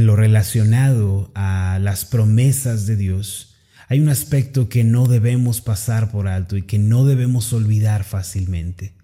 en lo relacionado a las promesas de Dios, hay un aspecto que no debemos pasar por alto y que no debemos olvidar fácilmente.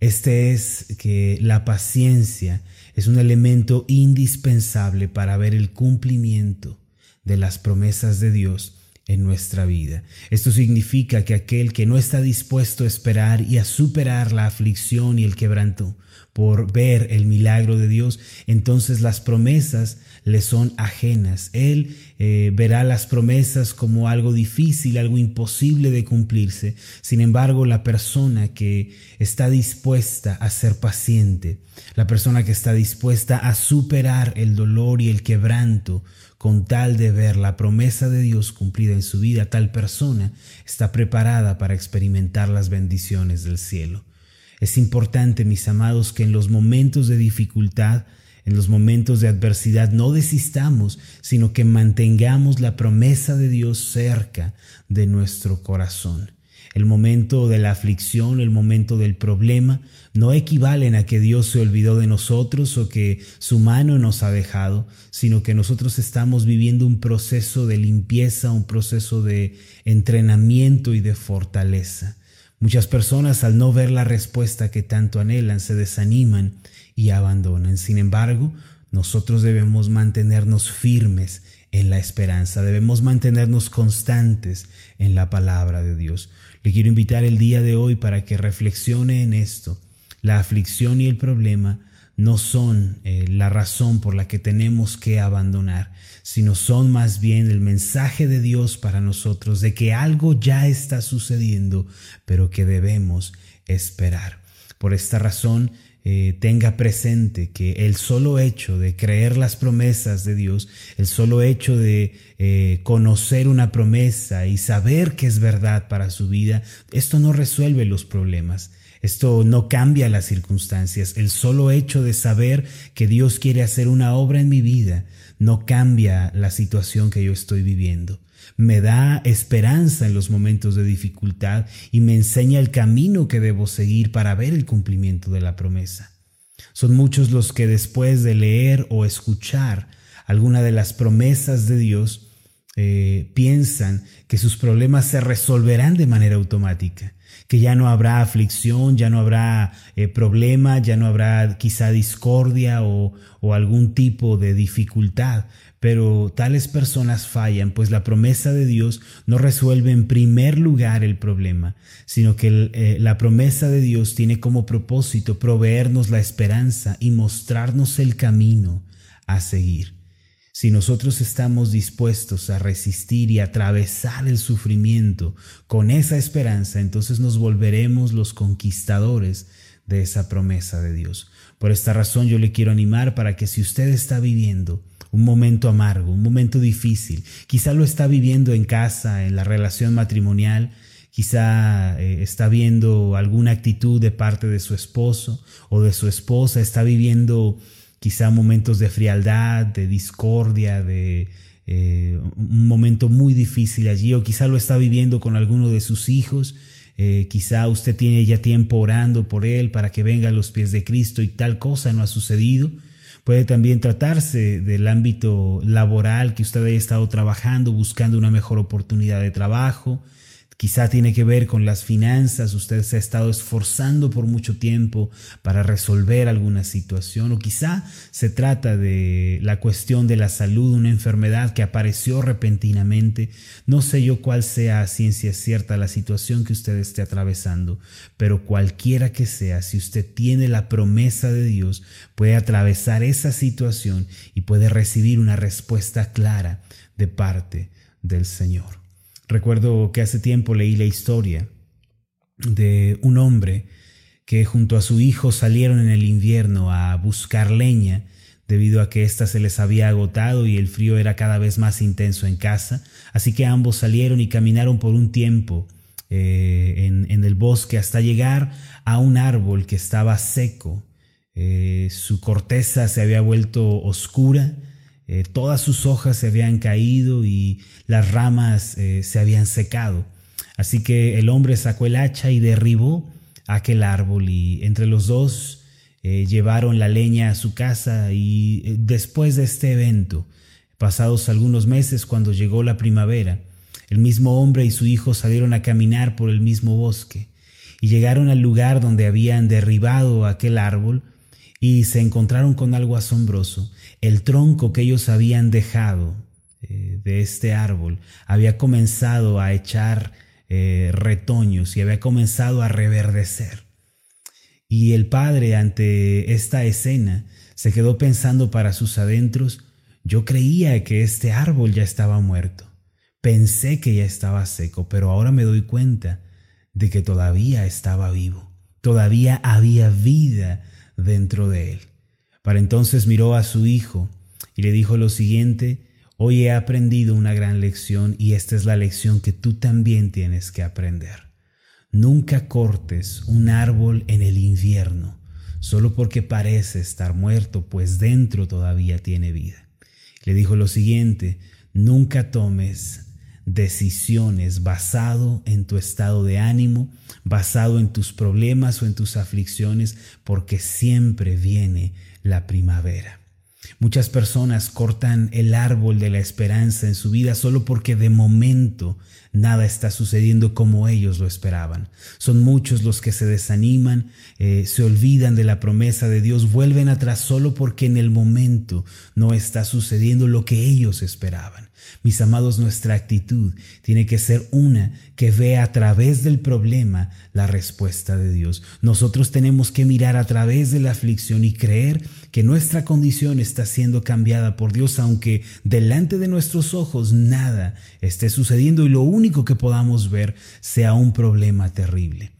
Este es que la paciencia es un elemento indispensable para ver el cumplimiento de las promesas de Dios en nuestra vida. Esto significa que aquel que no está dispuesto a esperar y a superar la aflicción y el quebranto por ver el milagro de Dios, entonces las promesas le son ajenas. Él eh, verá las promesas como algo difícil, algo imposible de cumplirse. Sin embargo, la persona que está dispuesta a ser paciente, la persona que está dispuesta a superar el dolor y el quebranto, con tal de ver la promesa de Dios cumplida en su vida, tal persona está preparada para experimentar las bendiciones del cielo. Es importante, mis amados, que en los momentos de dificultad, en los momentos de adversidad, no desistamos, sino que mantengamos la promesa de Dios cerca de nuestro corazón. El momento de la aflicción, el momento del problema, no equivalen a que Dios se olvidó de nosotros o que su mano nos ha dejado, sino que nosotros estamos viviendo un proceso de limpieza, un proceso de entrenamiento y de fortaleza. Muchas personas al no ver la respuesta que tanto anhelan se desaniman y abandonan. Sin embargo, nosotros debemos mantenernos firmes en la esperanza, debemos mantenernos constantes en la palabra de Dios. Le quiero invitar el día de hoy para que reflexione en esto. La aflicción y el problema no son eh, la razón por la que tenemos que abandonar, sino son más bien el mensaje de Dios para nosotros de que algo ya está sucediendo, pero que debemos esperar. Por esta razón, eh, tenga presente que el solo hecho de creer las promesas de Dios, el solo hecho de eh, conocer una promesa y saber que es verdad para su vida, esto no resuelve los problemas. Esto no cambia las circunstancias. El solo hecho de saber que Dios quiere hacer una obra en mi vida no cambia la situación que yo estoy viviendo. Me da esperanza en los momentos de dificultad y me enseña el camino que debo seguir para ver el cumplimiento de la promesa. Son muchos los que después de leer o escuchar alguna de las promesas de Dios, eh, piensan que sus problemas se resolverán de manera automática que ya no habrá aflicción, ya no habrá eh, problema, ya no habrá quizá discordia o, algún tipo de dificultad. Pero tales personas fallan, pues la promesa de Dios no resuelve en primer lugar el problema, sino que eh, la promesa de Dios tiene como propósito proveernos la esperanza y mostrarnos el camino a seguir. Si nosotros estamos dispuestos a resistir y atravesar el sufrimiento con esa esperanza, entonces nos volveremos los conquistadores de esa promesa de Dios. Por esta razón yo le quiero animar para que si usted está viviendo un momento amargo, un momento difícil, quizá lo está viviendo en casa, en la relación matrimonial, quizá eh, está viendo alguna actitud de parte de su esposo o de su esposa, está viviendo quizá momentos de frialdad, de discordia, de eh, un momento muy difícil allí, o quizá lo está viviendo con alguno de sus hijos, eh, quizá usted tiene ya tiempo orando por él para que venga a los pies de Cristo y tal cosa no ha sucedido. Puede también tratarse del ámbito laboral que usted haya estado trabajando, buscando una mejor oportunidad de trabajo, Quizá tiene que ver con las finanzas, usted se ha estado esforzando por mucho tiempo para resolver alguna situación o quizá se trata de la cuestión de la salud, una enfermedad que apareció repentinamente. No sé yo cuál sea a ciencia cierta la situación que usted esté atravesando, pero cualquiera que sea, si usted tiene la promesa de Dios, puede atravesar esa situación y puede recibir una respuesta clara de parte del Señor. Recuerdo que hace tiempo leí la historia de un hombre que junto a su hijo salieron en el invierno a buscar leña debido a que ésta se les había agotado y el frío era cada vez más intenso en casa, así que ambos salieron y caminaron por un tiempo eh, en, el bosque hasta llegar a un árbol que estaba seco. Eh, su corteza se había vuelto oscura eh, todas sus hojas se habían caído y las ramas eh, se habían secado. Así que el hombre sacó el hacha y derribó aquel árbol y entre los dos eh, llevaron la leña a su casa y después de este evento, pasados algunos meses cuando llegó la primavera, el mismo hombre y su hijo salieron a caminar por el mismo bosque y llegaron al lugar donde habían derribado aquel árbol y se encontraron con algo asombroso. El tronco que ellos habían dejado eh, de este árbol había comenzado a echar eh, retoños y había comenzado a reverdecer. Y el padre ante esta escena se quedó pensando para sus adentros, yo creía que este árbol ya estaba muerto, pensé que ya estaba seco, pero ahora me doy cuenta de que todavía estaba vivo, todavía había vida dentro de él. Para entonces miró a su hijo y le dijo lo siguiente, hoy he aprendido una gran lección y esta es la lección que tú también tienes que aprender. Nunca cortes un árbol en el invierno solo porque parece estar muerto, pues dentro todavía tiene vida. Le dijo lo siguiente, nunca tomes decisiones basado en tu estado de ánimo, basado en tus problemas o en tus aflicciones, porque siempre viene la primavera. Muchas personas cortan el árbol de la esperanza en su vida solo porque de momento nada está sucediendo como ellos lo esperaban. Son muchos los que se desaniman, eh, se olvidan de la promesa de Dios, vuelven atrás solo porque en el momento no está sucediendo lo que ellos esperaban. Mis amados, nuestra actitud tiene que ser una que vea a través del problema la respuesta de Dios. Nosotros tenemos que mirar a través de la aflicción y creer que nuestra condición está siendo cambiada por Dios, aunque delante de nuestros ojos nada esté sucediendo y lo único que podamos ver sea un problema terrible.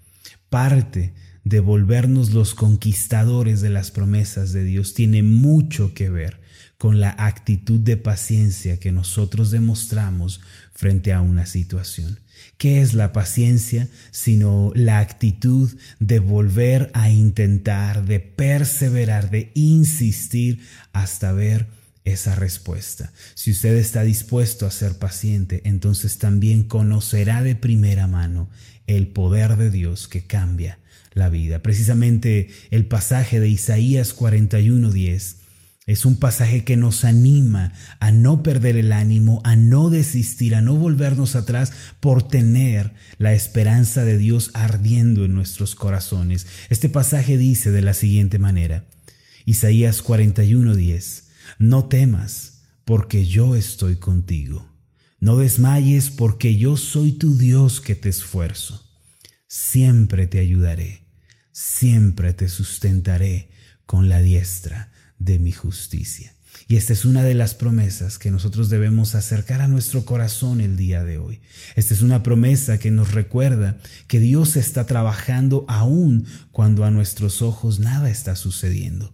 Parte de volvernos los conquistadores de las promesas de Dios tiene mucho que ver con la actitud de paciencia que nosotros demostramos frente a una situación. ¿Qué es la paciencia sino la actitud de volver a intentar, de perseverar, de insistir hasta ver esa respuesta? Si usted está dispuesto a ser paciente, entonces también conocerá de primera mano el poder de Dios que cambia la vida. Precisamente el pasaje de Isaías 41:10 es un pasaje que nos anima a no perder el ánimo, a no desistir, a no volvernos atrás por tener la esperanza de Dios ardiendo en nuestros corazones. Este pasaje dice de la siguiente manera, Isaías 41:10, no temas, porque yo estoy contigo. No desmayes, porque yo soy tu Dios que te esfuerzo. Siempre te ayudaré siempre te sustentaré con la diestra de mi justicia. Y esta es una de las promesas que nosotros debemos acercar a nuestro corazón el día de hoy. Esta es una promesa que nos recuerda que Dios está trabajando aún cuando a nuestros ojos nada está sucediendo.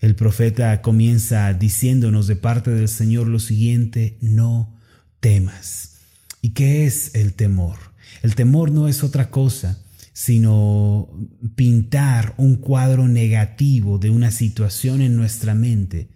El profeta comienza diciéndonos de parte del Señor lo siguiente, no temas. ¿Y qué es el temor? El temor no es otra cosa sino pintar un cuadro negativo de una situación en nuestra mente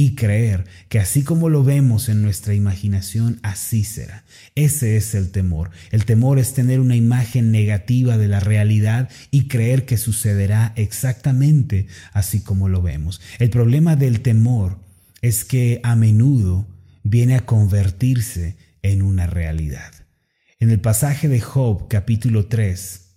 y creer que así como lo vemos en nuestra imaginación, así será. Ese es el temor. El temor es tener una imagen negativa de la realidad y creer que sucederá exactamente así como lo vemos. El problema del temor es que a menudo viene a convertirse en una realidad. En el pasaje de Job capítulo 3,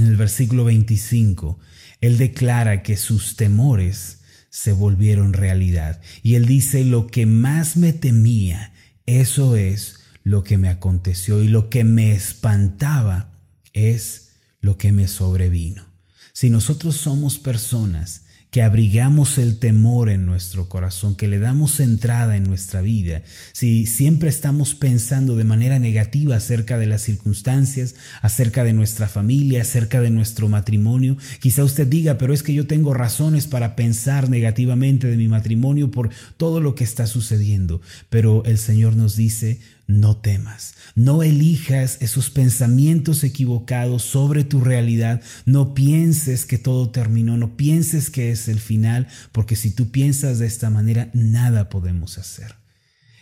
en el versículo 25, él declara que sus temores se volvieron realidad. Y él dice, lo que más me temía, eso es lo que me aconteció y lo que me espantaba es lo que me sobrevino. Si nosotros somos personas que abrigamos el temor en nuestro corazón, que le damos entrada en nuestra vida, si siempre estamos pensando de manera negativa acerca de las circunstancias, acerca de nuestra familia, acerca de nuestro matrimonio, quizá usted diga, pero es que yo tengo razones para pensar negativamente de mi matrimonio por todo lo que está sucediendo, pero el Señor nos dice, no temas, no elijas esos pensamientos equivocados sobre tu realidad, no pienses que todo terminó, no pienses que es el final, porque si tú piensas de esta manera, nada podemos hacer.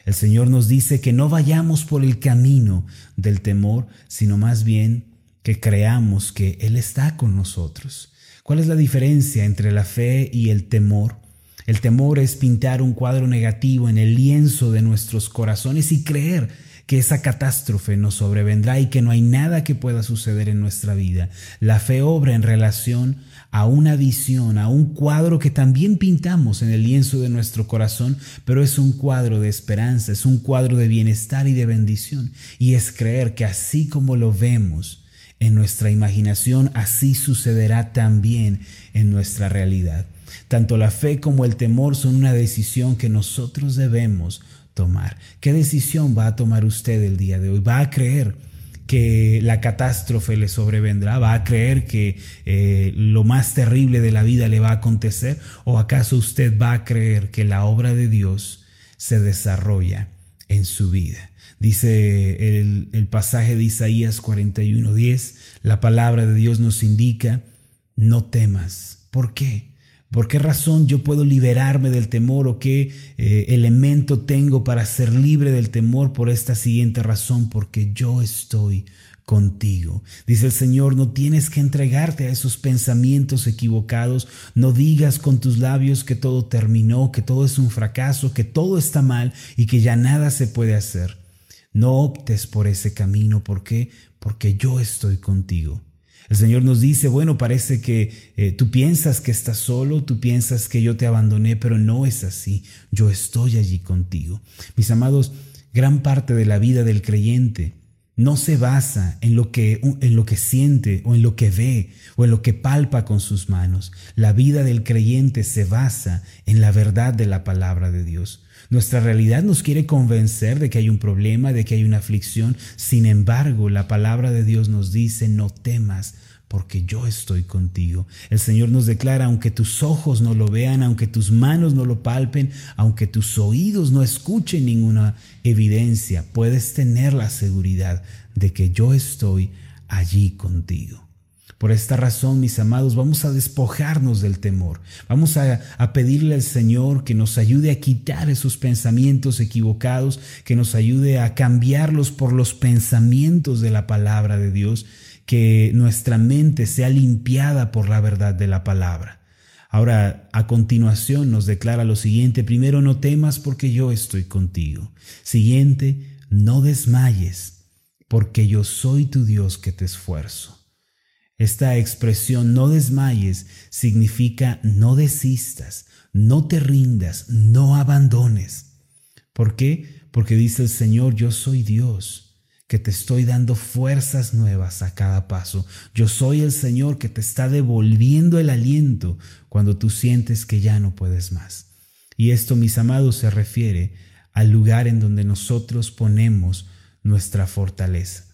El Señor nos dice que no vayamos por el camino del temor, sino más bien que creamos que Él está con nosotros. ¿Cuál es la diferencia entre la fe y el temor? El temor es pintar un cuadro negativo en el lienzo de nuestros corazones y creer que esa catástrofe nos sobrevendrá y que no hay nada que pueda suceder en nuestra vida. La fe obra en relación a una visión, a un cuadro que también pintamos en el lienzo de nuestro corazón, pero es un cuadro de esperanza, es un cuadro de bienestar y de bendición. Y es creer que así como lo vemos en nuestra imaginación, así sucederá también en nuestra realidad. Tanto la fe como el temor son una decisión que nosotros debemos tomar. ¿Qué decisión va a tomar usted el día de hoy? ¿Va a creer que la catástrofe le sobrevendrá? ¿Va a creer que eh, lo más terrible de la vida le va a acontecer? ¿O acaso usted va a creer que la obra de Dios se desarrolla en su vida? Dice el, el pasaje de Isaías 41:10, la palabra de Dios nos indica, no temas. ¿Por qué? ¿Por qué razón yo puedo liberarme del temor o qué eh, elemento tengo para ser libre del temor? Por esta siguiente razón, porque yo estoy contigo. Dice el Señor, no tienes que entregarte a esos pensamientos equivocados, no digas con tus labios que todo terminó, que todo es un fracaso, que todo está mal y que ya nada se puede hacer. No optes por ese camino, ¿por qué? Porque yo estoy contigo. El Señor nos dice, bueno, parece que eh, tú piensas que estás solo, tú piensas que yo te abandoné, pero no es así. Yo estoy allí contigo. Mis amados, gran parte de la vida del creyente no se basa en lo que en lo que siente o en lo que ve o en lo que palpa con sus manos. La vida del creyente se basa en la verdad de la palabra de Dios. Nuestra realidad nos quiere convencer de que hay un problema, de que hay una aflicción. Sin embargo, la palabra de Dios nos dice, no temas, porque yo estoy contigo. El Señor nos declara, aunque tus ojos no lo vean, aunque tus manos no lo palpen, aunque tus oídos no escuchen ninguna evidencia, puedes tener la seguridad de que yo estoy allí contigo. Por esta razón, mis amados, vamos a despojarnos del temor. Vamos a, pedirle al Señor que nos ayude a quitar esos pensamientos equivocados, que nos ayude a cambiarlos por los pensamientos de la palabra de Dios, que nuestra mente sea limpiada por la verdad de la palabra. Ahora, a continuación nos declara lo siguiente. Primero, no temas porque yo estoy contigo. Siguiente, no desmayes porque yo soy tu Dios que te esfuerzo. Esta expresión no desmayes significa no desistas, no te rindas, no abandones. ¿Por qué? Porque dice el Señor, yo soy Dios, que te estoy dando fuerzas nuevas a cada paso. Yo soy el Señor que te está devolviendo el aliento cuando tú sientes que ya no puedes más. Y esto, mis amados, se refiere al lugar en donde nosotros ponemos nuestra fortaleza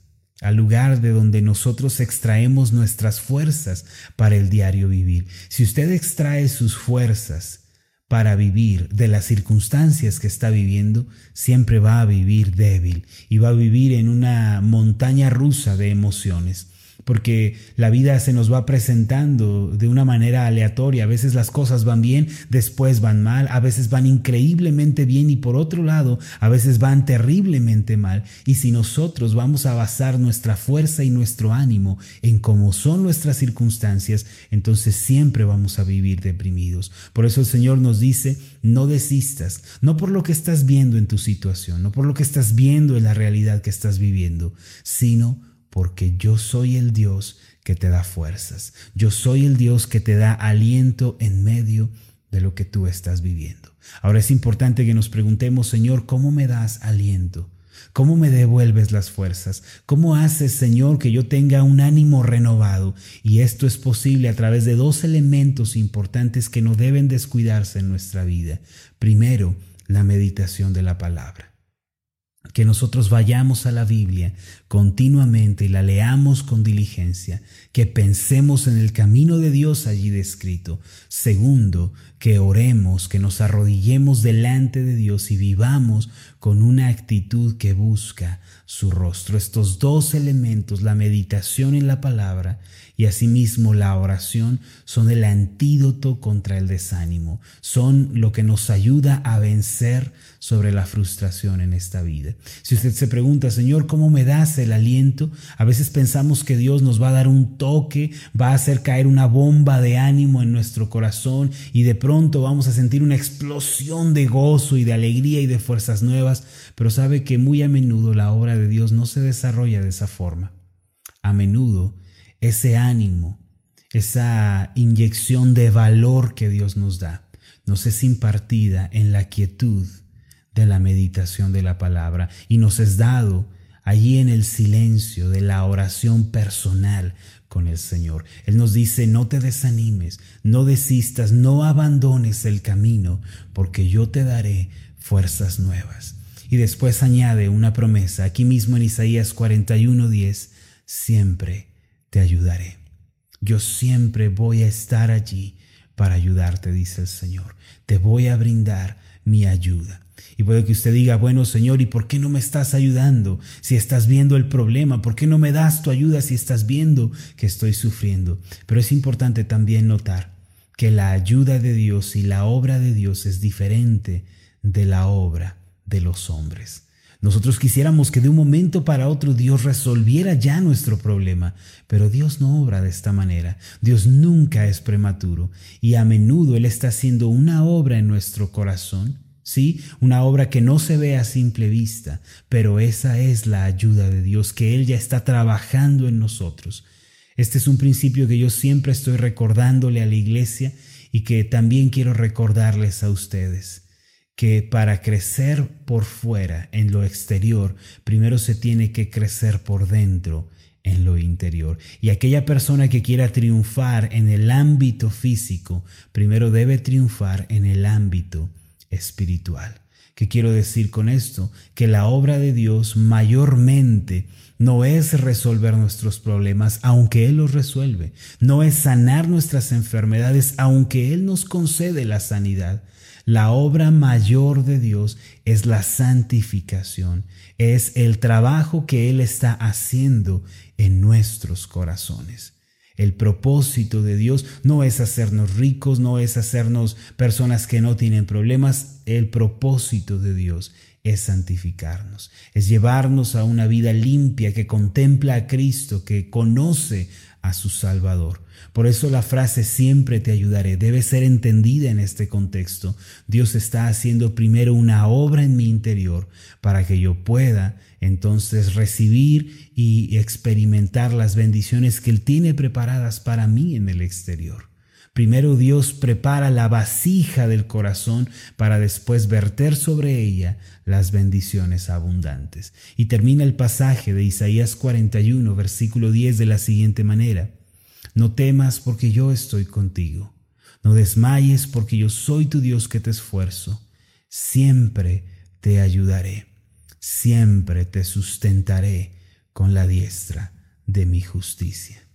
al lugar de donde nosotros extraemos nuestras fuerzas para el diario vivir. Si usted extrae sus fuerzas para vivir de las circunstancias que está viviendo, siempre va a vivir débil y va a vivir en una montaña rusa de emociones porque la vida se nos va presentando de una manera aleatoria. A veces las cosas van bien, después van mal, a veces van increíblemente bien y por otro lado, a veces van terriblemente mal. Y si nosotros vamos a basar nuestra fuerza y nuestro ánimo en cómo son nuestras circunstancias, entonces siempre vamos a vivir deprimidos. Por eso el Señor nos dice, no desistas, no por lo que estás viendo en tu situación, no por lo que estás viendo en la realidad que estás viviendo, sino porque yo soy el Dios que te da fuerzas. Yo soy el Dios que te da aliento en medio de lo que tú estás viviendo. Ahora es importante que nos preguntemos, Señor, ¿cómo me das aliento? ¿Cómo me devuelves las fuerzas? ¿Cómo haces, Señor, que yo tenga un ánimo renovado? Y esto es posible a través de dos elementos importantes que no deben descuidarse en nuestra vida. Primero, la meditación de la palabra que nosotros vayamos a la Biblia continuamente y la leamos con diligencia, que pensemos en el camino de Dios allí descrito. Segundo, que oremos, que nos arrodillemos delante de Dios y vivamos con una actitud que busca su rostro. Estos dos elementos, la meditación en la palabra y asimismo la oración, son el antídoto contra el desánimo, son lo que nos ayuda a vencer sobre la frustración en esta vida. Si usted se pregunta, Señor, ¿cómo me das el aliento? A veces pensamos que Dios nos va a dar un toque, va a hacer caer una bomba de ánimo en nuestro corazón y de pronto vamos a sentir una explosión de gozo y de alegría y de fuerzas nuevas, pero sabe que muy a menudo la obra de Dios no se desarrolla de esa forma. A menudo ese ánimo, esa inyección de valor que Dios nos da, nos es impartida en la quietud de la meditación de la palabra y nos es dado allí en el silencio de la oración personal con el Señor. Él nos dice, no te desanimes, no desistas, no abandones el camino, porque yo te daré fuerzas nuevas. Y después añade una promesa, aquí mismo en Isaías 41:10, siempre te ayudaré. Yo siempre voy a estar allí para ayudarte, dice el Señor. Te voy a brindar mi ayuda. Y puede que usted diga, bueno Señor, ¿y por qué no me estás ayudando si estás viendo el problema? ¿Por qué no me das tu ayuda si estás viendo que estoy sufriendo? Pero es importante también notar que la ayuda de Dios y la obra de Dios es diferente de la obra de los hombres. Nosotros quisiéramos que de un momento para otro Dios resolviera ya nuestro problema, pero Dios no obra de esta manera. Dios nunca es prematuro y a menudo Él está haciendo una obra en nuestro corazón, sí, una obra que no se ve a simple vista, pero esa es la ayuda de Dios, que Él ya está trabajando en nosotros. Este es un principio que yo siempre estoy recordándole a la iglesia y que también quiero recordarles a ustedes que para crecer por fuera, en lo exterior, primero se tiene que crecer por dentro, en lo interior. Y aquella persona que quiera triunfar en el ámbito físico, primero debe triunfar en el ámbito espiritual. ¿Qué quiero decir con esto? Que la obra de Dios mayormente no es resolver nuestros problemas, aunque Él los resuelve. No es sanar nuestras enfermedades, aunque Él nos concede la sanidad. La obra mayor de Dios es la santificación, es el trabajo que Él está haciendo en nuestros corazones. El propósito de Dios no es hacernos ricos, no es hacernos personas que no tienen problemas. El propósito de Dios es santificarnos, es llevarnos a una vida limpia que contempla a Cristo, que conoce a su Salvador. Por eso la frase siempre te ayudaré debe ser entendida en este contexto. Dios está haciendo primero una obra en mi interior para que yo pueda entonces recibir y experimentar las bendiciones que Él tiene preparadas para mí en el exterior. Primero Dios prepara la vasija del corazón para después verter sobre ella las bendiciones abundantes. Y termina el pasaje de Isaías 41, versículo 10 de la siguiente manera. No temas porque yo estoy contigo. No desmayes porque yo soy tu Dios que te esfuerzo. Siempre te ayudaré. Siempre te sustentaré con la diestra de mi justicia.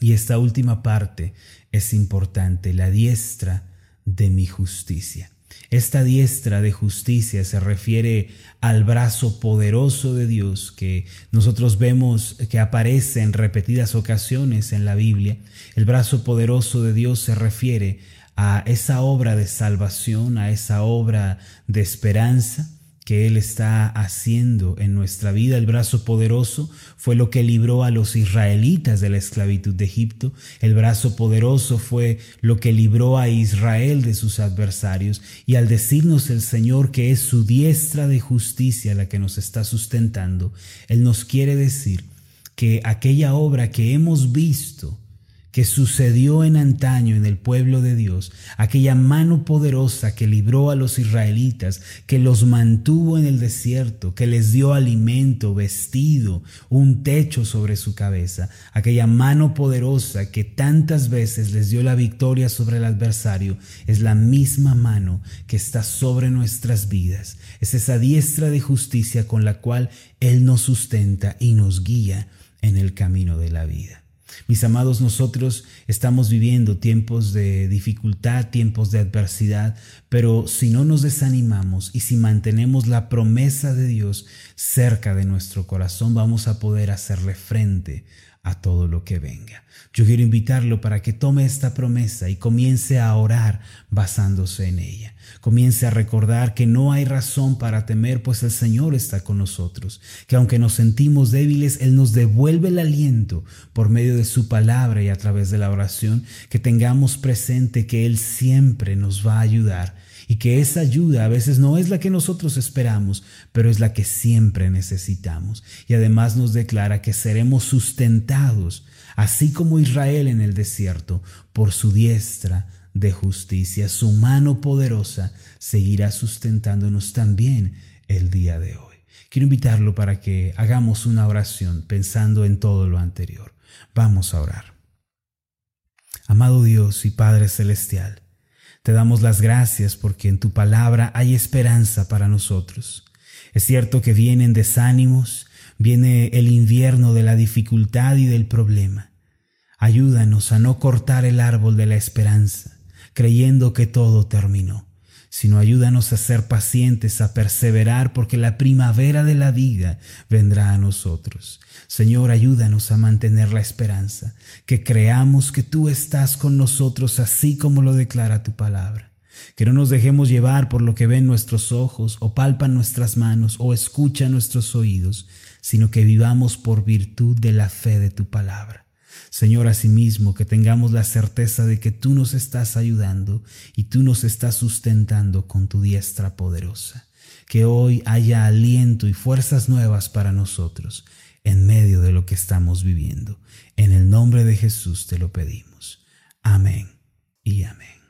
Y esta última parte es importante, la diestra de mi justicia. Esta diestra de justicia se refiere al brazo poderoso de Dios que nosotros vemos que aparece en repetidas ocasiones en la Biblia. El brazo poderoso de Dios se refiere a esa obra de salvación, a esa obra de esperanza que Él está haciendo en nuestra vida. El brazo poderoso fue lo que libró a los israelitas de la esclavitud de Egipto. El brazo poderoso fue lo que libró a Israel de sus adversarios. Y al decirnos el Señor que es su diestra de justicia la que nos está sustentando, Él nos quiere decir que aquella obra que hemos visto, que sucedió en antaño en el pueblo de Dios, aquella mano poderosa que libró a los israelitas, que los mantuvo en el desierto, que les dio alimento, vestido, un techo sobre su cabeza, aquella mano poderosa que tantas veces les dio la victoria sobre el adversario, es la misma mano que está sobre nuestras vidas. Es esa diestra de justicia con la cual Él nos sustenta y nos guía en el camino de la vida. Mis amados, nosotros estamos viviendo tiempos de dificultad, tiempos de adversidad, pero si no nos desanimamos y si mantenemos la promesa de Dios cerca de nuestro corazón, vamos a poder hacerle frente a todo lo que venga. Yo quiero invitarlo para que tome esta promesa y comience a orar basándose en ella. Comience a recordar que no hay razón para temer, pues el Señor está con nosotros, que aunque nos sentimos débiles, Él nos devuelve el aliento por medio de su palabra y a través de la oración, que tengamos presente que Él siempre nos va a ayudar y que esa ayuda a veces no es la que nosotros esperamos, pero es la que siempre necesitamos. Y además nos declara que seremos sustentados, así como Israel en el desierto, por su diestra de justicia. Su mano poderosa seguirá sustentándonos también el día de hoy. Quiero invitarlo para que hagamos una oración pensando en todo lo anterior. Vamos a orar. Amado Dios y Padre Celestial, te damos las gracias porque en tu palabra hay esperanza para nosotros. Es cierto que vienen desánimos, viene el invierno de la dificultad y del problema. Ayúdanos a no cortar el árbol de la esperanza, creyendo que todo terminó, sino ayúdanos a ser pacientes, a perseverar, porque la primavera de la vida vendrá a nosotros. Señor, ayúdanos a mantener la esperanza, que creamos que tú estás con nosotros así como lo declara tu palabra. Que no nos dejemos llevar por lo que ven nuestros ojos o palpan nuestras manos o escuchan nuestros oídos, sino que vivamos por virtud de la fe de tu palabra. Señor, asimismo, que tengamos la certeza de que tú nos estás ayudando y tú nos estás sustentando con tu diestra poderosa. Que hoy haya aliento y fuerzas nuevas para nosotros en medio de lo que estamos viviendo. En el nombre de Jesús te lo pedimos. Amén y amén.